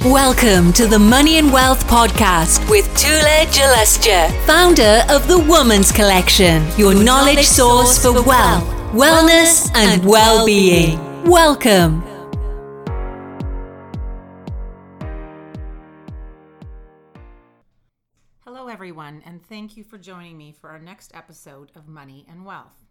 Welcome to the Money and Wealth Podcast with Tule Jalestia, founder of the Women's Collection, your, knowledge source for wealth, wellness, and well being. Welcome. Hello, everyone, and thank you for joining me for our next episode of Money and Wealth.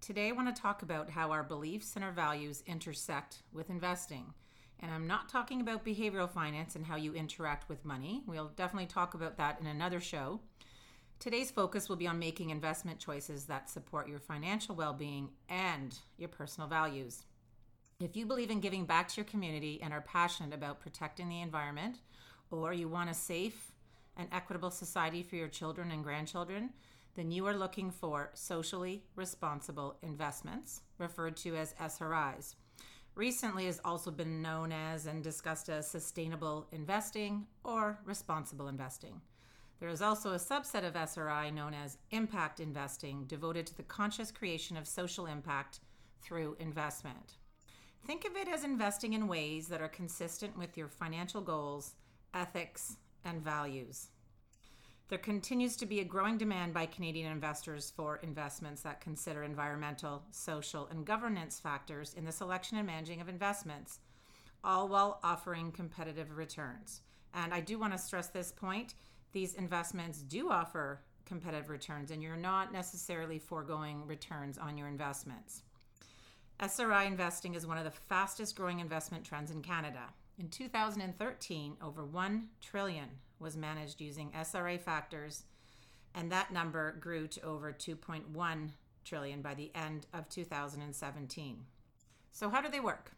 Today, I want to talk about how our beliefs and our values intersect with investing. And I'm not talking about behavioral finance and how you interact with money. We'll definitely talk about that in another show. Today's focus will be on making investment choices that support your financial well being and your personal values. If you believe in giving back to your community and are passionate about protecting the environment, or you want a safe and equitable society for your children and grandchildren, then you are looking for socially responsible investments, referred to as SRIs. Recently has also been known as and discussed as sustainable investing or responsible investing. There is also a subset of SRI known as impact investing, devoted to the conscious creation of social impact through investment. Think of it as investing in ways that are consistent with your financial goals, ethics, and values. There continues to be a growing demand by Canadian investors for investments that consider environmental, social, and governance factors in the selection and managing of investments, all while offering competitive returns. And I do want to stress this point these investments do offer competitive returns, and you're not necessarily foregoing returns on your investments. SRI investing is one of the fastest growing investment trends in Canada. In 2013, over 1 trillion was managed using SRA factors, and that number grew to over 2.1 trillion by the end of 2017. So how do they work?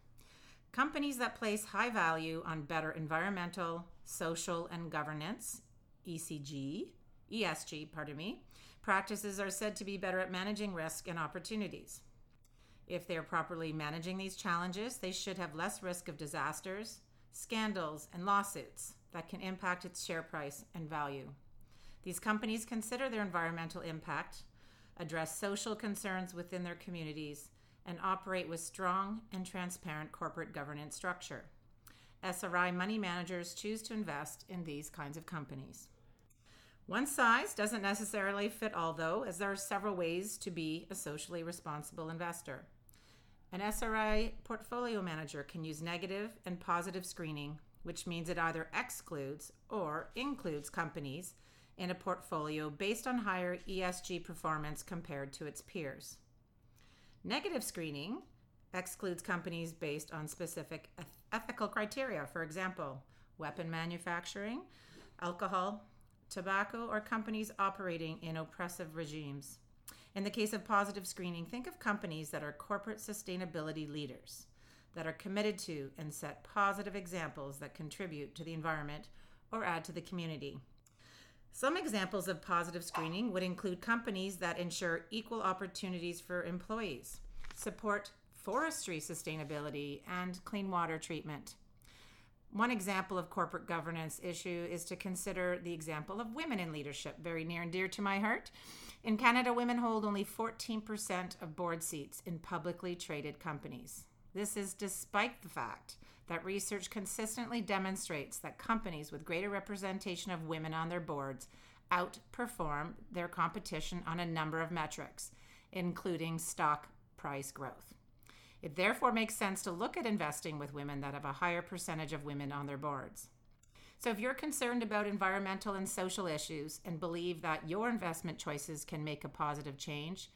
Companies that place high value on better environmental, social, and governance, ECG, ESG, pardon me, practices are said to be better at managing risk and opportunities. If they're properly managing these challenges, they should have less risk of disasters, scandals, and lawsuits that can impact its share price and value. These companies consider their environmental impact, address social concerns within their communities, and operate with strong and transparent corporate governance structure. SRI money managers choose to invest in these kinds of companies. One size doesn't necessarily fit all, though, as there are several ways to be a socially responsible investor. An SRI portfolio manager can use negative and positive screening, which means it either excludes or includes companies in a portfolio based on higher ESG performance compared to its peers. Negative screening excludes companies based on specific ethical criteria, for example, weapon manufacturing, alcohol, tobacco, or companies operating in oppressive regimes. In the case of positive screening, think of companies that are corporate sustainability leaders, that are committed to and set positive examples that contribute to the environment or add to the community. Some examples of positive screening would include companies that ensure equal opportunities for employees, support forestry sustainability, and clean water treatment. One example of corporate governance issue is to consider the example of women in leadership, very near and dear to my heart. In Canada, women hold only 14% of board seats in publicly traded companies. This is despite the fact that research consistently demonstrates that companies with greater representation of women on their boards outperform their competition on a number of metrics, including stock price growth. It therefore makes sense to look at investing with women that have a higher percentage of women on their boards. So, if you're concerned about environmental and social issues and believe that your investment choices can make a positive change,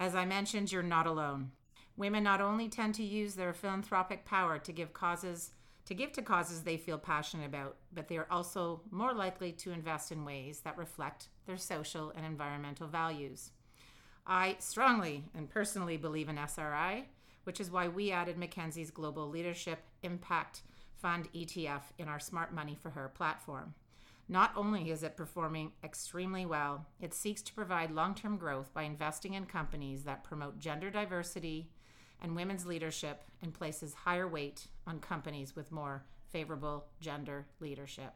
as I mentioned, you're not alone. Women not only tend to use their philanthropic power to give causes to give to causes they feel passionate about, but they are also more likely to invest in ways that reflect their social and environmental values. I strongly and personally believe in SRI, which is why we added Mackenzie's Global Leadership Impact Fund ETF in our Smart Money for Her platform. Not only is it performing extremely well, it seeks to provide long term growth by investing in companies that promote gender diversity and women's leadership and places higher weight on companies with more favorable gender leadership.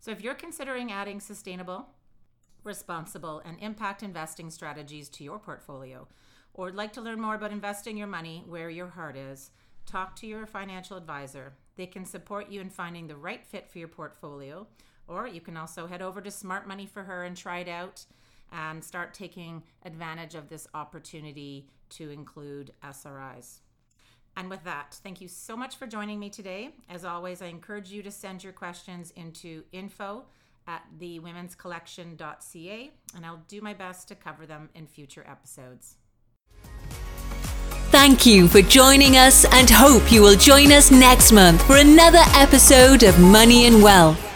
So, if you're considering adding sustainable, responsible, and impact investing strategies to your portfolio, or would like to learn more about investing your money where your heart is, talk to your financial advisor. They can support you in finding the right fit for your portfolio, or you can also head over to Smart Money for Her and try it out and start taking advantage of this opportunity to include SRIs. And with that, thank you so much for joining me today. As always, I encourage you to send your questions into info at thewomenscollection.ca, and I'll do my best to cover them in future episodes. Thank you for joining us and hope you will join us next month for another episode of Money and Wealth.